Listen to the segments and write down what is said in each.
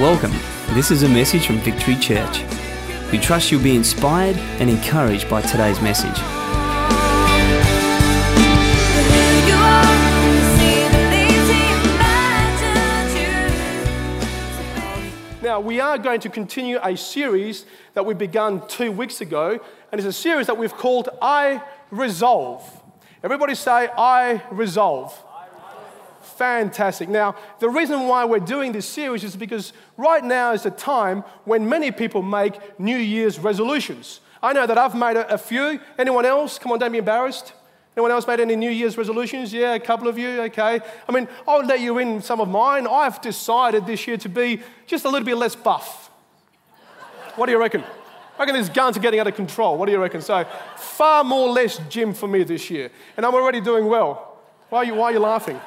Welcome. This is a message from Victory Church. We trust you'll be inspired and encouraged by today's message. Now, we are going to continue a series that we began two weeks ago, and it's a series that we've called I Resolve. Everybody say, I Resolve. Fantastic. Now, the reason why we're doing this series is because right now is a time when many people make New Year's resolutions. I know that I've made a, a few. Anyone else? Come on, don't be embarrassed. Anyone else made any New Year's resolutions? Yeah, a couple of you, okay. I mean, I'll let you in some of mine. I've decided this year to be just a little bit less buff. What do you reckon? I reckon these guns are getting out of control. What do you reckon? So, far more less gym for me this year. And I'm already doing well. Why are you, why are you laughing?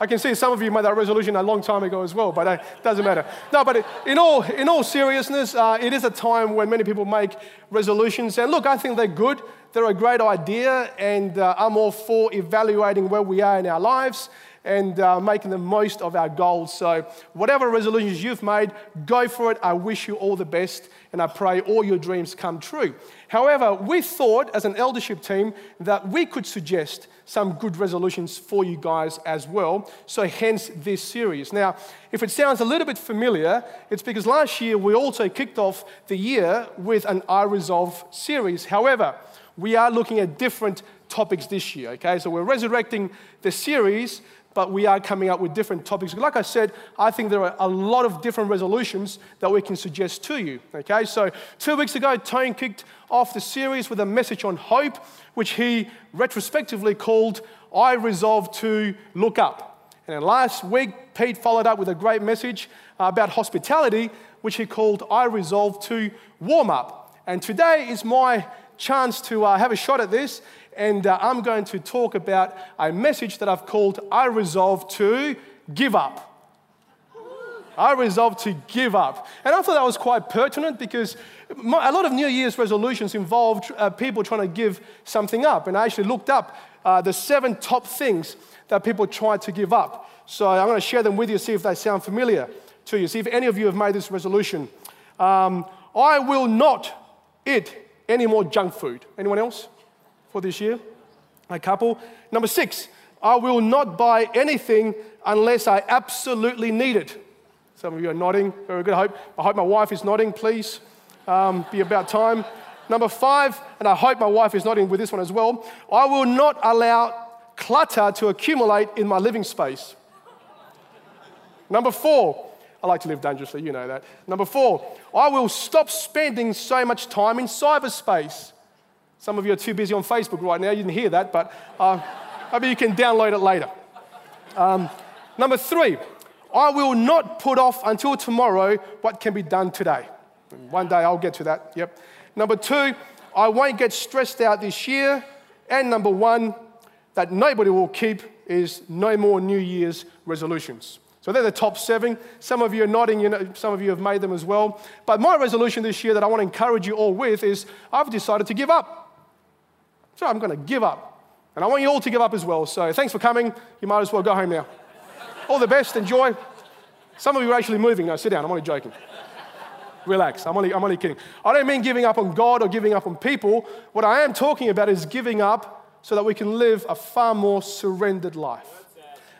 I can see some of you made that resolution a long time ago as well, but it uh, doesn't matter. No, but in all, in all seriousness, uh, it is a time when many people make resolutions. And look, I think they're good. They're a great idea, and uh, I'm all for evaluating where we are in our lives and uh, making the most of our goals. So, whatever resolutions you've made, go for it. I wish you all the best, and I pray all your dreams come true. However, we thought as an eldership team that we could suggest some good resolutions for you guys as well. So, hence this series. Now, if it sounds a little bit familiar, it's because last year we also kicked off the year with an I Resolve series. However, we are looking at different topics this year, okay? So we're resurrecting the series, but we are coming up with different topics. Like I said, I think there are a lot of different resolutions that we can suggest to you, okay? So two weeks ago, Tone kicked off the series with a message on hope, which he retrospectively called, I Resolve to Look Up. And then last week, Pete followed up with a great message about hospitality, which he called, I Resolve to Warm Up. And today is my chance to uh, have a shot at this, and uh, I'm going to talk about a message that I've called I Resolve to Give Up. I resolved to give up. And I thought that was quite pertinent because my, a lot of New Year's resolutions involved uh, people trying to give something up. And I actually looked up uh, the seven top things that people try to give up. So I'm going to share them with you, see if they sound familiar to you, see if any of you have made this resolution. Um, I will not eat any more junk food. Anyone else for this year? A couple. Number six, I will not buy anything unless I absolutely need it. Some of you are nodding. Very good. I hope, I hope my wife is nodding, please. Um, be about time. Number five, and I hope my wife is nodding with this one as well. I will not allow clutter to accumulate in my living space. Number four, I like to live dangerously, you know that. Number four, I will stop spending so much time in cyberspace. Some of you are too busy on Facebook right now, you didn't hear that, but uh, maybe you can download it later. Um, number three, I will not put off until tomorrow what can be done today. One day I'll get to that, yep. Number two, I won't get stressed out this year. And number one, that nobody will keep is no more New Year's resolutions. So they're the top seven. Some of you are nodding, you know, some of you have made them as well. But my resolution this year that I want to encourage you all with is I've decided to give up. So I'm going to give up. And I want you all to give up as well. So thanks for coming. You might as well go home now. All the best. Enjoy. Some of you are actually moving. No, sit down. I'm only joking. Relax. I'm only, I'm only kidding. I don't mean giving up on God or giving up on people. What I am talking about is giving up so that we can live a far more surrendered life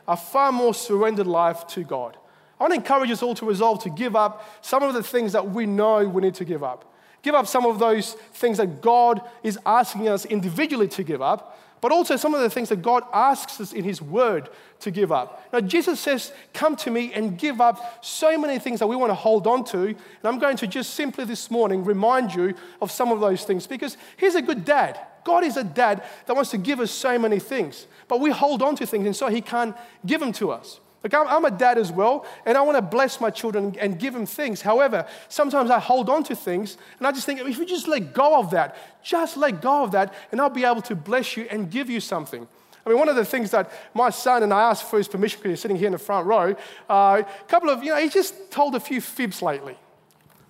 a far more surrendered life to God. I want to encourage us all to resolve to give up some of the things that we know we need to give up. Give up some of those things that God is asking us individually to give up, but also some of the things that God asks us in His Word to give up. Now, Jesus says, Come to me and give up so many things that we want to hold on to. And I'm going to just simply this morning remind you of some of those things because He's a good dad. God is a dad that wants to give us so many things, but we hold on to things and so He can't give them to us. Like I'm, a dad as well, and I want to bless my children and give them things. However, sometimes I hold on to things, and I just think if you just let go of that, just let go of that, and I'll be able to bless you and give you something. I mean, one of the things that my son and I asked for his permission because he's sitting here in the front row, uh, a couple of, you know, he just told a few fibs lately.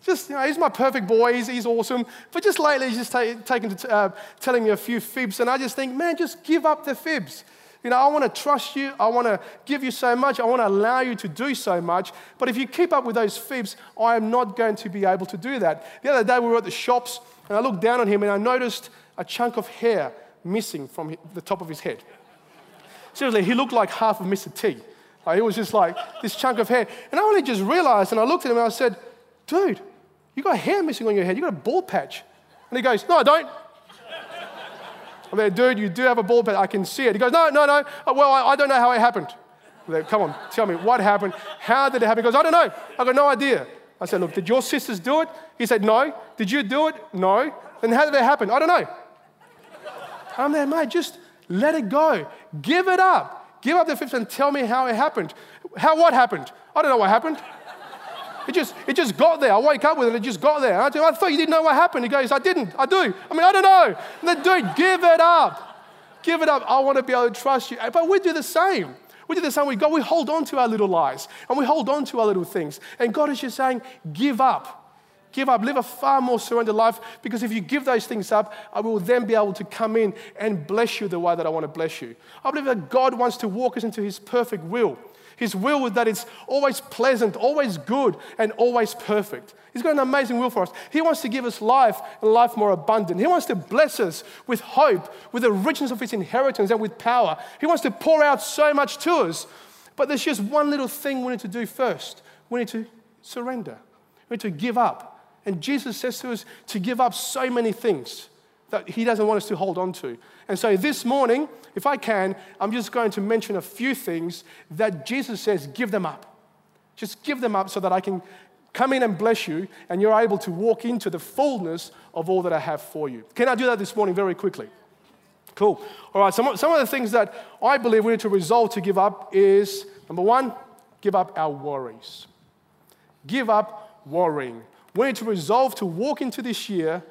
Just, you know, he's my perfect boy, he's, he's awesome. But just lately, he's just ta- taken to uh, telling me a few fibs. And I just think, man, just give up the fibs. You know, I want to trust you. I want to give you so much. I want to allow you to do so much. But if you keep up with those fibs, I am not going to be able to do that. The other day we were at the shops and I looked down on him and I noticed a chunk of hair missing from the top of his head. Seriously, he looked like half of Mr. T. Like, he was just like this chunk of hair. And I only just realized and I looked at him and I said, dude, you got hair missing on your head. You got a bald patch. And he goes, no, I don't. I'm like, dude, you do have a bald patch. I can see it. He goes, no, no, no. Uh, well, I, I don't know how it happened. Like, come on, tell me what happened. How did it happen? He goes, I don't know. I got no idea. I said, look, did your sisters do it? He said, no. Did you do it? No. Then how did it happen? I don't know. I'm there, mate, just let it go. Give it up. Give up the fifth and tell me how it happened. How what happened? I don't know what happened. It just, it just got there. I wake up with it, it just got there. I, I thought you didn't know what happened. He goes, I didn't. I do. I mean, I don't know. then, dude, give it up. Give it up. I want to be able to trust you. But we do the same. We do the same with God. We hold on to our little lies and we hold on to our little things. And God is just saying, give up. Give up. Live a far more surrendered life because if you give those things up, I will then be able to come in and bless you the way that I want to bless you. I believe that God wants to walk us into His perfect will. His will is that it's always pleasant, always good, and always perfect. He's got an amazing will for us. He wants to give us life and life more abundant. He wants to bless us with hope, with the richness of His inheritance, and with power. He wants to pour out so much to us. But there's just one little thing we need to do first we need to surrender, we need to give up. And Jesus says to us to give up so many things that He doesn't want us to hold on to. And so this morning, if I can, I'm just going to mention a few things that Jesus says, give them up. Just give them up so that I can come in and bless you and you're able to walk into the fullness of all that I have for you. Can I do that this morning very quickly? Cool. All right, some, some of the things that I believe we need to resolve to give up is number one, give up our worries. Give up worrying. We need to resolve to walk into this year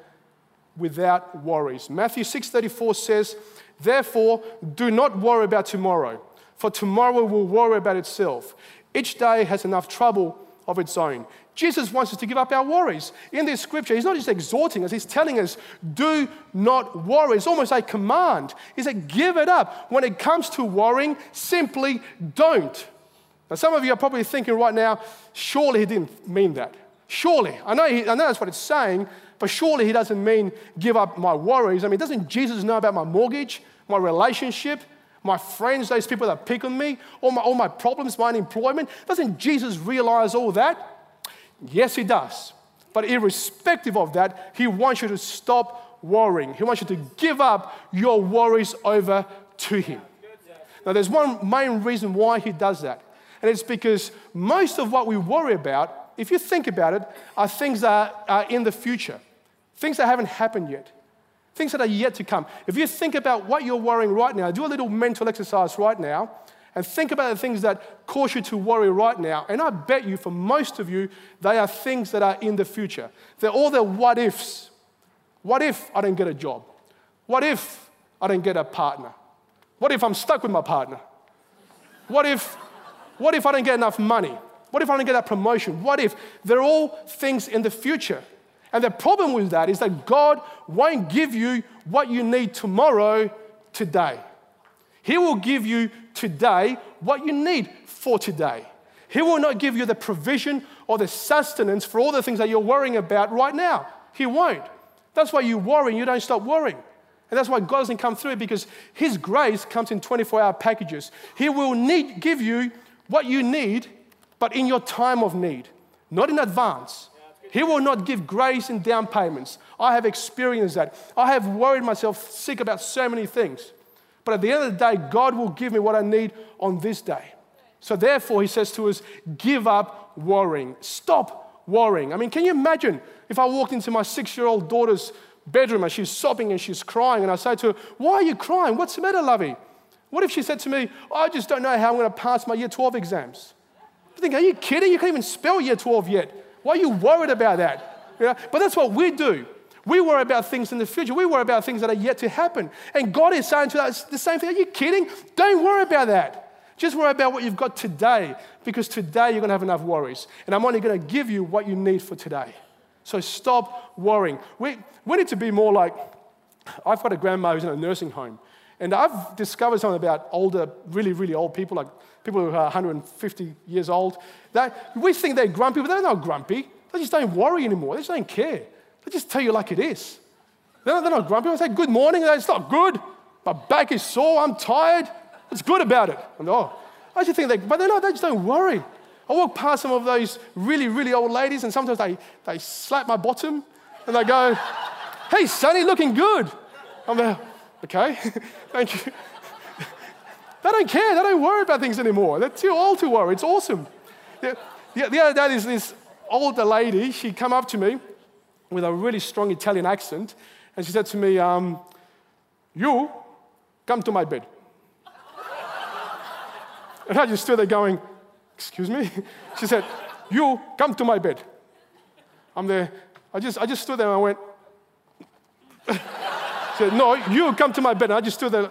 without worries. Matthew 6:34 says, "Therefore, do not worry about tomorrow, for tomorrow will worry about itself. Each day has enough trouble of its own." Jesus wants us to give up our worries. In this scripture, he's not just exhorting us, he's telling us, do not worry. It's almost a command. He said, give it up. When it comes to worrying, simply don't. Now, some of you are probably thinking right now, surely he didn't mean that. Surely. I know, he, I know that's what it's saying, but surely he doesn't mean give up my worries. I mean, doesn't Jesus know about my mortgage, my relationship, my friends, those people that pick on me, all my, all my problems, my unemployment? Doesn't Jesus realize all that? Yes, he does. But irrespective of that, he wants you to stop worrying. He wants you to give up your worries over to him. Now, there's one main reason why he does that, and it's because most of what we worry about if you think about it, are things that are in the future, things that haven't happened yet, things that are yet to come. If you think about what you're worrying right now, do a little mental exercise right now and think about the things that cause you to worry right now. And I bet you, for most of you, they are things that are in the future. They're all the what ifs. What if I don't get a job? What if I don't get a partner? What if I'm stuck with my partner? What if, what if I don't get enough money? What if I don't get that promotion? What if? They're all things in the future. And the problem with that is that God won't give you what you need tomorrow, today. He will give you today what you need for today. He will not give you the provision or the sustenance for all the things that you're worrying about right now. He won't. That's why you worry and you don't stop worrying. And that's why God doesn't come through because His grace comes in 24 hour packages. He will need, give you what you need but in your time of need, not in advance. He will not give grace in down payments. I have experienced that. I have worried myself sick about so many things. But at the end of the day, God will give me what I need on this day. So therefore, he says to us, give up worrying. Stop worrying. I mean, can you imagine if I walked into my six year old daughter's bedroom and she's sobbing and she's crying, and I say to her, Why are you crying? What's the matter, lovey? What if she said to me, I just don't know how I'm going to pass my year 12 exams? I think, are you kidding? You can't even spell year 12 yet. Why are you worried about that? You know? But that's what we do. We worry about things in the future. We worry about things that are yet to happen. And God is saying to us the same thing. Are you kidding? Don't worry about that. Just worry about what you've got today because today you're going to have enough worries. And I'm only going to give you what you need for today. So stop worrying. We, we need to be more like I've got a grandma who's in a nursing home. And I've discovered something about older, really, really old people, like people who are 150 years old, that we think they're grumpy, but they're not grumpy. They just don't worry anymore. They just don't care. They just tell you like it is. They're not, they're not grumpy. I say, good morning. It's not good. My back is sore. I'm tired. What's good about it? And oh, I just think they, but they're not, they just don't worry. I walk past some of those really, really old ladies, and sometimes they, they slap my bottom and they go, Hey, Sonny, looking good. I'm there, okay, thank you. Don't care. They don't worry about things anymore. They're too old to worry. It's awesome. The, the, the other day, there's this older lady. She come up to me with a really strong Italian accent, and she said to me, um, You come to my bed. and I just stood there going, Excuse me? She said, You come to my bed. I'm there. I just, I just stood there and I went, she said, No, you come to my bed. And I just stood there.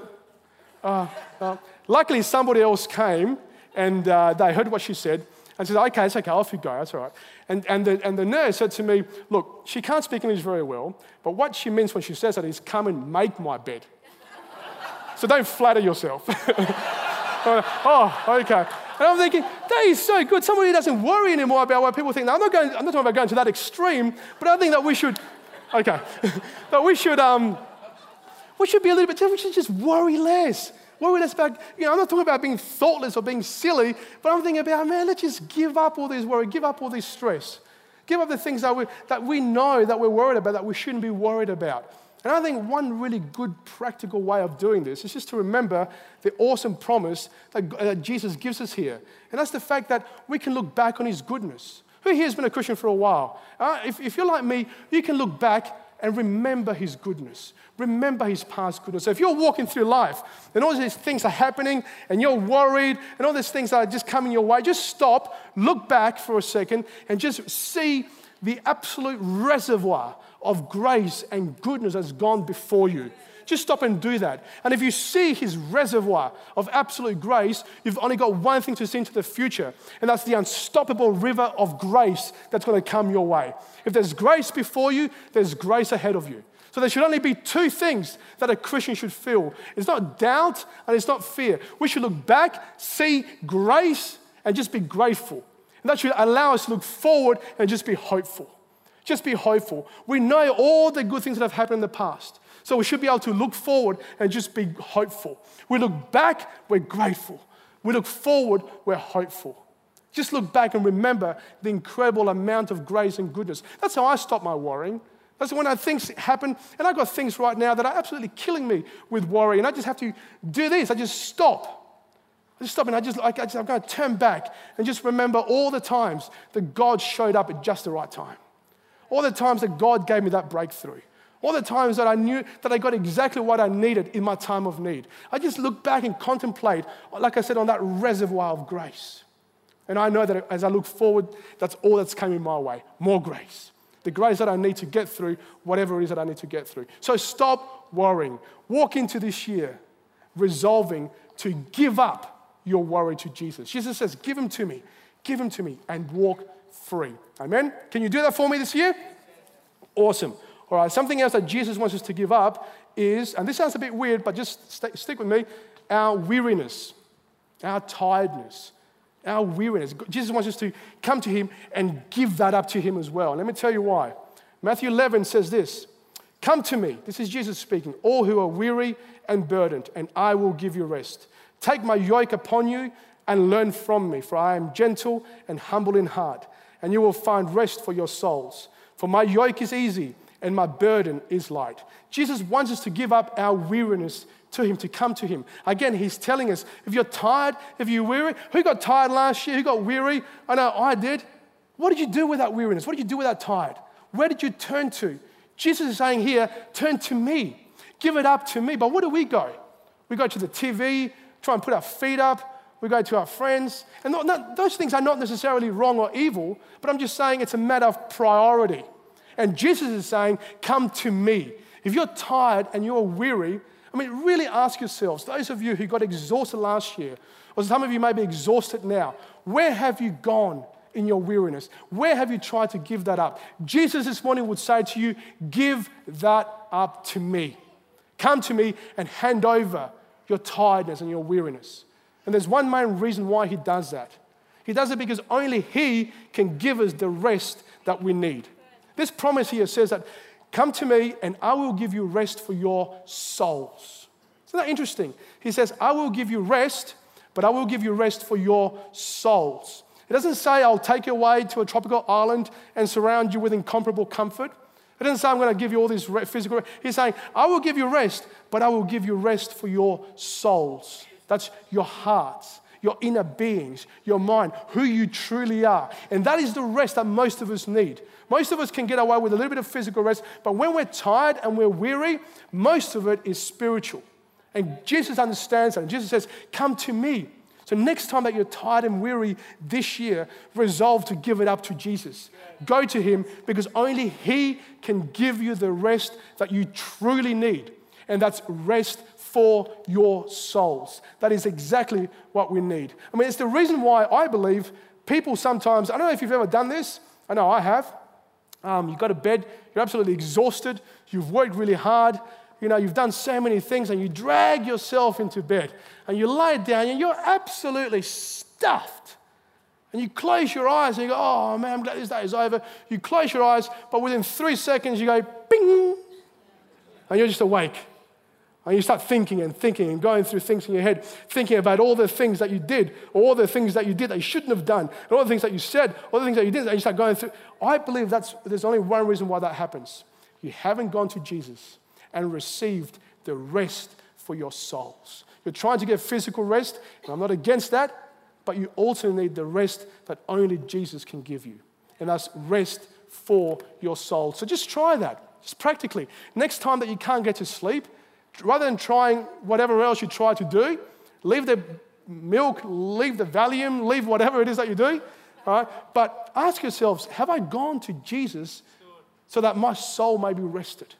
Uh, uh, luckily, somebody else came and uh, they heard what she said and said, Okay, it's okay, off you go, that's all right. And, and, the, and the nurse said to me, Look, she can't speak English very well, but what she means when she says that is, Come and make my bed. so don't flatter yourself. oh, okay. And I'm thinking, that is so good. Somebody doesn't worry anymore about what people think. Now, I'm not, going, I'm not talking about going to that extreme, but I think that we should, okay, that we should, um, we should be a little bit, different, we should just worry less. Worry less about, you know, I'm not talking about being thoughtless or being silly, but I'm thinking about, man, let's just give up all this worry, give up all this stress. Give up the things that we, that we know that we're worried about that we shouldn't be worried about. And I think one really good practical way of doing this is just to remember the awesome promise that, that Jesus gives us here. And that's the fact that we can look back on his goodness. Who here has been a Christian for a while? Uh, if, if you're like me, you can look back and remember his goodness. Remember his past goodness. So if you're walking through life and all these things are happening and you're worried and all these things are just coming your way, just stop, look back for a second, and just see the absolute reservoir of grace and goodness that's gone before you. Just stop and do that. And if you see his reservoir of absolute grace, you've only got one thing to see into the future, and that's the unstoppable river of grace that's going to come your way. If there's grace before you, there's grace ahead of you. So there should only be two things that a Christian should feel it's not doubt and it's not fear. We should look back, see grace, and just be grateful. And that should allow us to look forward and just be hopeful. Just be hopeful. We know all the good things that have happened in the past. So we should be able to look forward and just be hopeful. We look back, we're grateful. We look forward, we're hopeful. Just look back and remember the incredible amount of grace and goodness. That's how I stop my worrying. That's when I things happen, and I've got things right now that are absolutely killing me with worry, and I just have to do this. I just stop. I just stop and I just, like I just I'm going to turn back and just remember all the times that God showed up at just the right time. All the times that God gave me that breakthrough. All the times that I knew that I got exactly what I needed in my time of need. I just look back and contemplate, like I said, on that reservoir of grace. And I know that as I look forward, that's all that's coming my way more grace. The grace that I need to get through whatever it is that I need to get through. So stop worrying. Walk into this year resolving to give up your worry to Jesus. Jesus says, Give him to me, give him to me, and walk free. Amen? Can you do that for me this year? Awesome. All right, something else that Jesus wants us to give up is, and this sounds a bit weird, but just stay, stick with me, our weariness, our tiredness, our weariness. Jesus wants us to come to Him and give that up to Him as well. Let me tell you why. Matthew 11 says this Come to me, this is Jesus speaking, all who are weary and burdened, and I will give you rest. Take my yoke upon you and learn from me, for I am gentle and humble in heart, and you will find rest for your souls. For my yoke is easy and my burden is light. Jesus wants us to give up our weariness to Him, to come to Him. Again, He's telling us if you're tired, if you're weary, who got tired last year? Who got weary? I know I did. What did you do with that weariness? What did you do with that tired? Where did you turn to? Jesus is saying here, turn to me. Give it up to me. But where do we go? We go to the TV, try and put our feet up, we go to our friends. And not, not, those things are not necessarily wrong or evil, but I'm just saying it's a matter of priority. And Jesus is saying, Come to me. If you're tired and you're weary, I mean, really ask yourselves, those of you who got exhausted last year, or some of you may be exhausted now, where have you gone in your weariness? Where have you tried to give that up? Jesus this morning would say to you, Give that up to me. Come to me and hand over your tiredness and your weariness. And there's one main reason why He does that. He does it because only He can give us the rest that we need. This promise here says that, Come to me and I will give you rest for your souls. Isn't that interesting? He says, I will give you rest, but I will give you rest for your souls. It doesn't say, I'll take you away to a tropical island and surround you with incomparable comfort. It doesn't say, I'm going to give you all this physical. rest. He's saying, I will give you rest, but I will give you rest for your souls. That's your hearts, your inner beings, your mind, who you truly are. And that is the rest that most of us need. Most of us can get away with a little bit of physical rest, but when we're tired and we're weary, most of it is spiritual. And Jesus understands that. And Jesus says, Come to me. So, next time that you're tired and weary this year, resolve to give it up to Jesus. Go to Him because only He can give you the rest that you truly need. And that's rest for your souls. That is exactly what we need. I mean, it's the reason why I believe people sometimes, I don't know if you've ever done this, I know I have. Um, you go to bed, you're absolutely exhausted, you've worked really hard, you know, you've done so many things, and you drag yourself into bed and you lie down and you're absolutely stuffed. And you close your eyes and you go, oh man, I'm glad this day is over. You close your eyes, but within three seconds you go, bing, and you're just awake. And you start thinking and thinking and going through things in your head, thinking about all the things that you did, all the things that you did that you shouldn't have done, and all the things that you said, all the things that you didn't, and you start going through. I believe that's, there's only one reason why that happens. You haven't gone to Jesus and received the rest for your souls. You're trying to get physical rest, and I'm not against that, but you also need the rest that only Jesus can give you. And that's rest for your soul. So just try that, just practically. Next time that you can't get to sleep, rather than trying whatever else you try to do, leave the milk, leave the Valium, leave whatever it is that you do. Right? But ask yourselves, have I gone to Jesus so that my soul may be rested?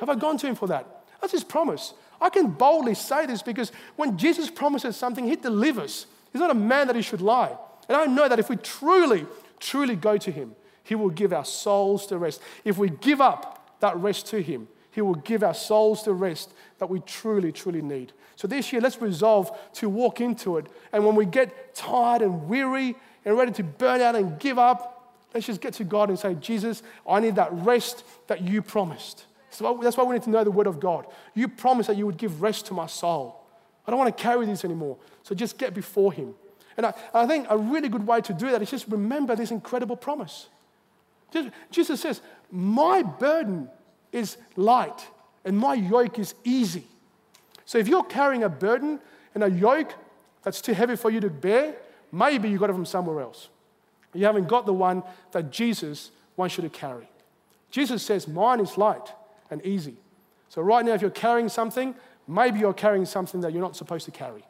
Have I gone to him for that? That's his promise. I can boldly say this because when Jesus promises something, he delivers. He's not a man that he should lie. And I know that if we truly, truly go to him, he will give our souls the rest. If we give up that rest to him, he will give our souls the rest that we truly, truly need. So this year, let's resolve to walk into it. And when we get tired and weary and ready to burn out and give up, let's just get to God and say, Jesus, I need that rest that you promised. So that's why we need to know the Word of God. You promised that you would give rest to my soul. I don't want to carry this anymore. So just get before Him. And I, I think a really good way to do that is just remember this incredible promise. Jesus says, My burden is light and my yoke is easy. So if you're carrying a burden and a yoke that's too heavy for you to bear, maybe you got it from somewhere else. You haven't got the one that Jesus wants you to carry. Jesus says, Mine is light and easy. So, right now, if you're carrying something, maybe you're carrying something that you're not supposed to carry.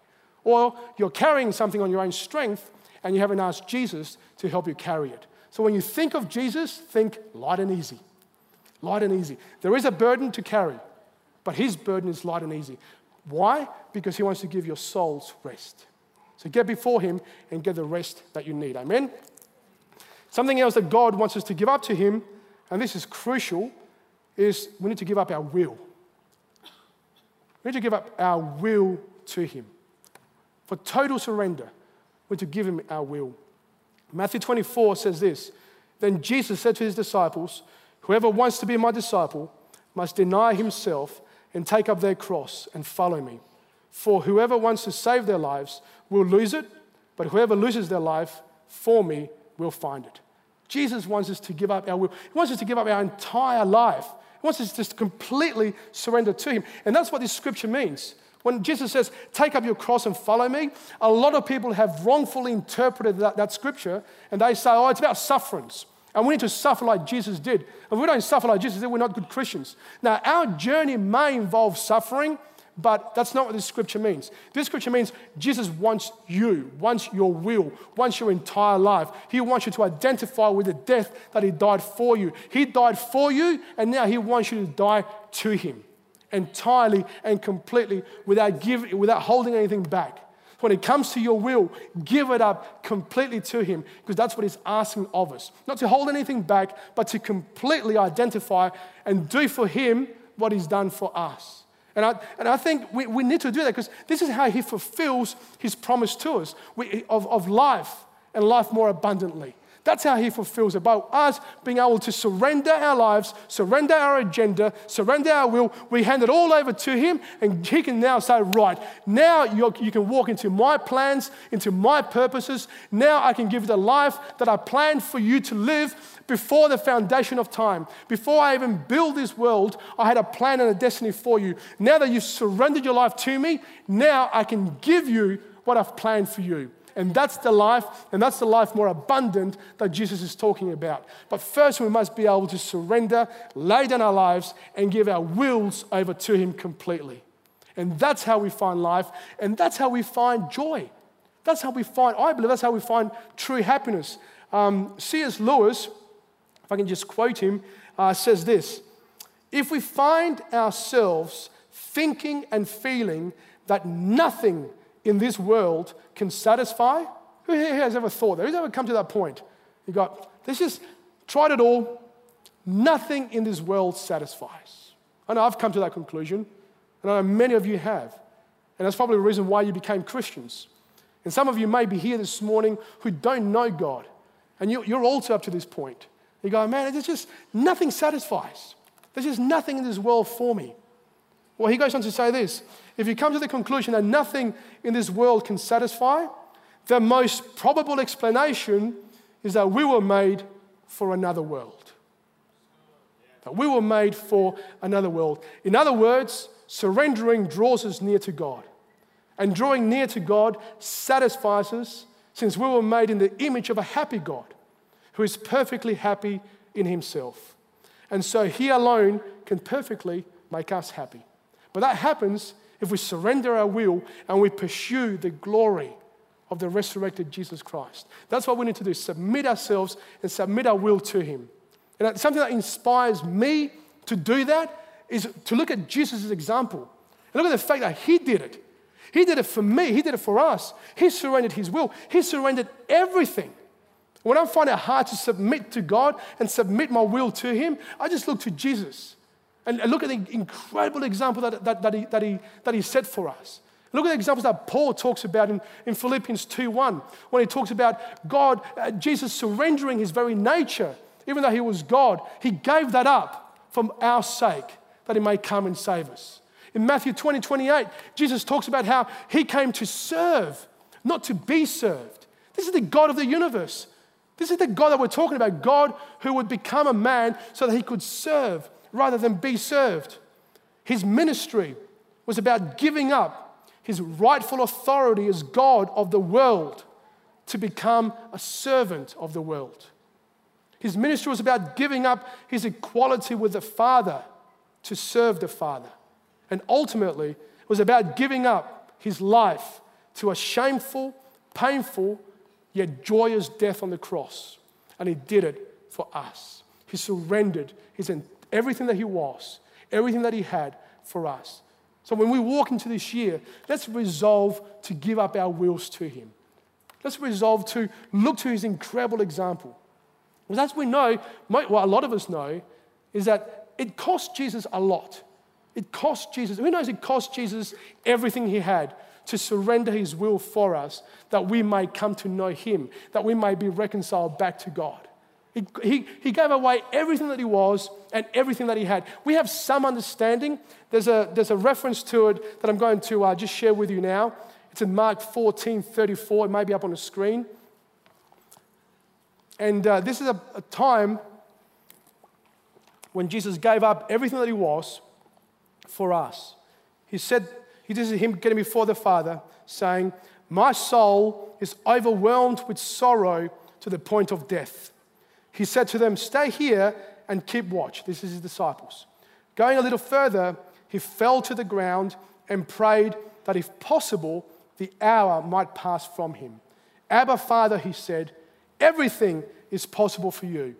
Or you're carrying something on your own strength and you haven't asked Jesus to help you carry it. So, when you think of Jesus, think light and easy. Light and easy. There is a burden to carry, but his burden is light and easy. Why? Because he wants to give your souls rest. So get before him and get the rest that you need. Amen? Something else that God wants us to give up to him, and this is crucial, is we need to give up our will. We need to give up our will to him. For total surrender, we need to give him our will. Matthew 24 says this Then Jesus said to his disciples, Whoever wants to be my disciple must deny himself and take up their cross and follow me. For whoever wants to save their lives will lose it, but whoever loses their life for me will find it. Jesus wants us to give up our will. He wants us to give up our entire life. He wants us to just completely surrender to Him. And that's what this scripture means. When Jesus says, Take up your cross and follow me, a lot of people have wrongfully interpreted that, that scripture and they say, Oh, it's about sufferings. And we need to suffer like Jesus did. If we don't suffer like Jesus did, we're not good Christians. Now, our journey may involve suffering, but that's not what this scripture means. This scripture means Jesus wants you, wants your will, wants your entire life. He wants you to identify with the death that He died for you. He died for you, and now He wants you to die to Him entirely and completely without, giving, without holding anything back. When it comes to your will, give it up completely to Him because that's what He's asking of us. Not to hold anything back, but to completely identify and do for Him what He's done for us. And I, and I think we, we need to do that because this is how he fulfills his promise to us we, of, of life and life more abundantly. That's how he fulfills. By us being able to surrender our lives, surrender our agenda, surrender our will, we hand it all over to him, and he can now say, Right, now you can walk into my plans, into my purposes. Now I can give the life that I planned for you to live before the foundation of time. Before I even build this world, I had a plan and a destiny for you. Now that you've surrendered your life to me, now I can give you what I've planned for you. And that's the life, and that's the life more abundant that Jesus is talking about. But first, we must be able to surrender, lay down our lives, and give our wills over to Him completely. And that's how we find life, and that's how we find joy. That's how we find, I believe, that's how we find true happiness. Um, C.S. Lewis, if I can just quote him, uh, says this If we find ourselves thinking and feeling that nothing in this world can satisfy. Who here has ever thought that? Who's ever come to that point? You got, this just tried it all. Nothing in this world satisfies. I know I've come to that conclusion, and I know many of you have. And that's probably the reason why you became Christians. And some of you may be here this morning who don't know God, and you, are also up to this point. You go, man, there's just nothing satisfies. There's just nothing in this world for me. Well, he goes on to say this if you come to the conclusion that nothing in this world can satisfy, the most probable explanation is that we were made for another world. That we were made for another world. In other words, surrendering draws us near to God. And drawing near to God satisfies us since we were made in the image of a happy God who is perfectly happy in himself. And so he alone can perfectly make us happy. But that happens if we surrender our will and we pursue the glory of the resurrected Jesus Christ. That's what we need to do submit ourselves and submit our will to Him. And something that inspires me to do that is to look at Jesus' example and look at the fact that He did it. He did it for me, He did it for us. He surrendered His will, He surrendered everything. When I find it hard to submit to God and submit my will to Him, I just look to Jesus. And look at the incredible example that, that, that, he, that, he, that he set for us. Look at the examples that Paul talks about in, in Philippians 2.1 when he talks about God, uh, Jesus surrendering his very nature. Even though he was God, he gave that up for our sake that he may come and save us. In Matthew 20, 28, Jesus talks about how he came to serve, not to be served. This is the God of the universe. This is the God that we're talking about, God who would become a man so that he could serve rather than be served. His ministry was about giving up his rightful authority as God of the world to become a servant of the world. His ministry was about giving up his equality with the Father to serve the Father. And ultimately, it was about giving up his life to a shameful, painful, yet joyous death on the cross. And he did it for us. He surrendered his everything that He was, everything that He had for us. So when we walk into this year, let's resolve to give up our wills to Him. Let's resolve to look to His incredible example. Because as we know, what a lot of us know, is that it cost Jesus a lot. It cost Jesus, who knows it cost Jesus everything he had to surrender his will for us that we may come to know him, that we may be reconciled back to God. He, he, he gave away everything that he was and everything that he had. We have some understanding. There's a, there's a reference to it that I'm going to uh, just share with you now. It's in Mark 14 34. It may be up on the screen. And uh, this is a, a time when Jesus gave up everything that he was for us. He said, he, this is him getting before the Father, saying, My soul is overwhelmed with sorrow to the point of death. He said to them, Stay here and keep watch. This is his disciples. Going a little further, he fell to the ground and prayed that if possible, the hour might pass from him. Abba, Father, he said, everything is possible for you.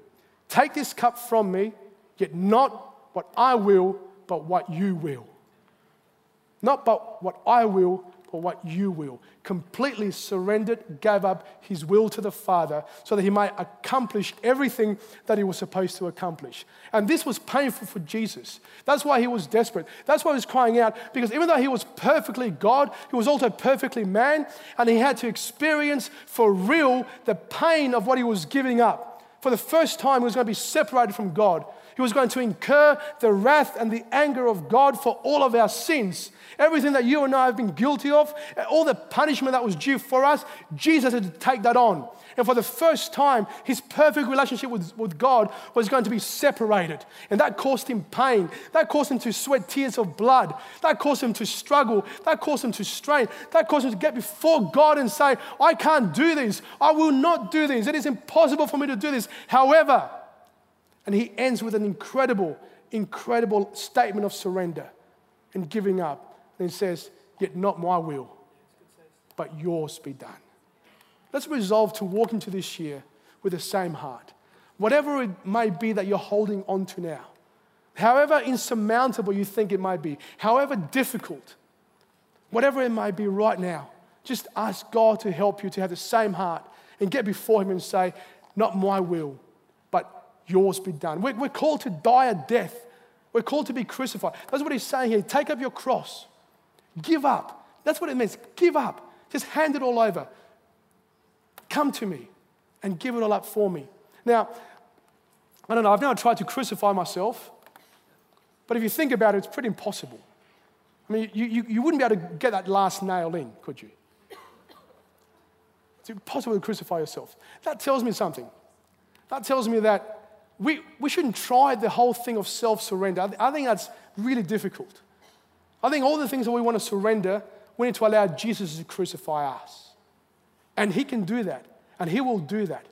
Take this cup from me, yet not what I will, but what you will. Not but what I will, for what you will. Completely surrendered, gave up his will to the Father so that he might accomplish everything that he was supposed to accomplish. And this was painful for Jesus. That's why he was desperate. That's why he was crying out, because even though he was perfectly God, he was also perfectly man, and he had to experience for real the pain of what he was giving up. For the first time, he was going to be separated from God. He was going to incur the wrath and the anger of God for all of our sins. Everything that you and I have been guilty of, all the punishment that was due for us, Jesus had to take that on. And for the first time, his perfect relationship with, with God was going to be separated. And that caused him pain. That caused him to sweat tears of blood. That caused him to struggle. That caused him to strain. That caused him to get before God and say, I can't do this. I will not do this. It is impossible for me to do this. However, and he ends with an incredible, incredible statement of surrender and giving up. And he says, Yet not my will, but yours be done. Let's resolve to walk into this year with the same heart. Whatever it may be that you're holding on to now, however insurmountable you think it might be, however difficult, whatever it might be right now, just ask God to help you to have the same heart and get before Him and say, Not my will, yours be done. We're, we're called to die a death. We're called to be crucified. That's what he's saying here. Take up your cross. Give up. That's what it means. Give up. Just hand it all over. Come to me and give it all up for me. Now, I don't know, I've never tried to crucify myself, but if you think about it, it's pretty impossible. I mean, you, you, you wouldn't be able to get that last nail in, could you? It's impossible to crucify yourself. That tells me something. That tells me that we, we shouldn't try the whole thing of self surrender. I, I think that's really difficult. I think all the things that we want to surrender, we need to allow Jesus to crucify us. And He can do that. And He will do that.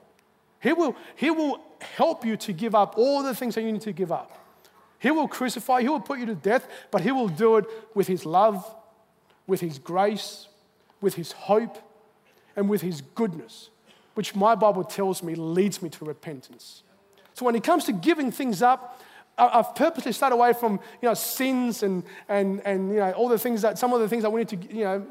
He will, he will help you to give up all the things that you need to give up. He will crucify, He will put you to death, but He will do it with His love, with His grace, with His hope, and with His goodness, which my Bible tells me leads me to repentance. So when it comes to giving things up, I've purposely stayed away from you know sins and, and, and you know all the things that some of the things that we need to you know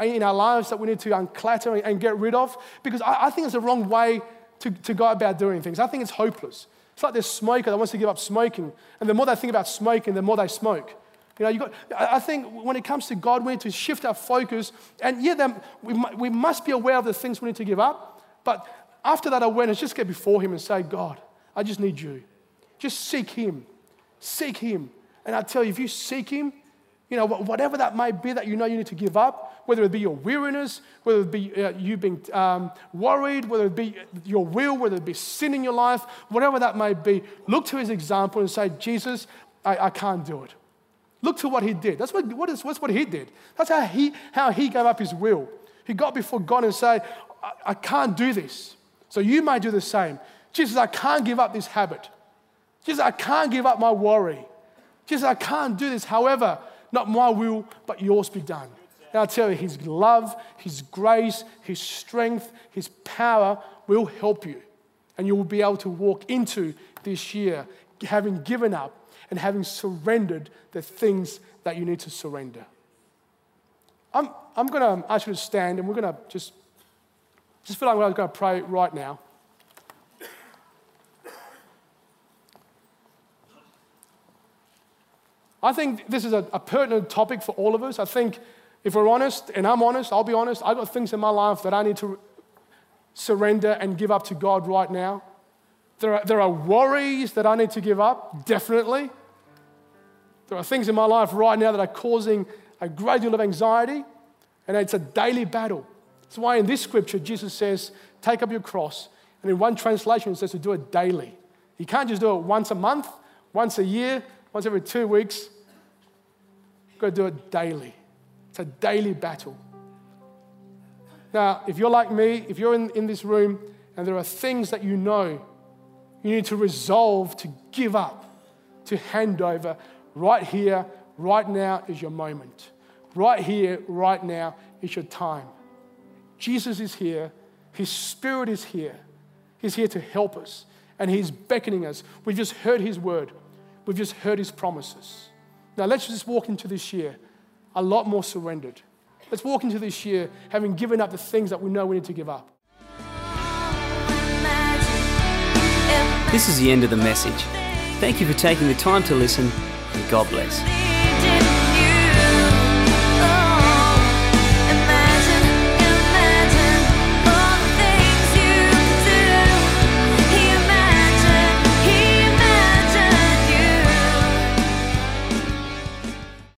in our lives that we need to unclutter and get rid of because I, I think it's the wrong way to, to go about doing things. I think it's hopeless. It's like this smoker that wants to give up smoking, and the more they think about smoking, the more they smoke. You know, you got, I think when it comes to God, we need to shift our focus. And yeah, we, we must be aware of the things we need to give up. But after that awareness, just get before Him and say, God, I just need you. Just seek Him. Seek Him. And I tell you, if you seek Him, you know, whatever that may be that you know you need to give up, whether it be your weariness, whether it be uh, you being um, worried, whether it be your will, whether it be sin in your life, whatever that may be, look to his example and say, Jesus, I, I can't do it. Look to what he did. That's what, what is, what he did. That's how he, how he gave up his will. He got before God and said, I, I can't do this. So you may do the same. Jesus, I can't give up this habit. Jesus, I can't give up my worry. Jesus, I can't do this. However, not my will, but yours be done. And I tell you, His love, His grace, His strength, His power will help you. And you will be able to walk into this year having given up and having surrendered the things that you need to surrender. I'm, I'm going to ask you to stand and we're going to just, just feel like we're going to pray right now. I think this is a, a pertinent topic for all of us. I think if we're honest, and I'm honest, I'll be honest, I've got things in my life that I need to surrender and give up to God right now. There are, there are worries that I need to give up, definitely. There are things in my life right now that are causing a great deal of anxiety, and it's a daily battle. That's why in this scripture, Jesus says, Take up your cross. And in one translation, it says to do it daily. You can't just do it once a month, once a year, once every two weeks. You've got to do it daily. It's a daily battle. Now, if you're like me, if you're in, in this room and there are things that you know you need to resolve to give up, to hand over, right here, right now is your moment. Right here, right now is your time. Jesus is here, His Spirit is here. He's here to help us, and He's beckoning us. We've just heard His word, we've just heard His promises. Now let's just walk into this year a lot more surrendered, Let's walk into this year having given up the things that we know we need to give up. This is the end of the message. Thank you for taking the time to listen, and God bless.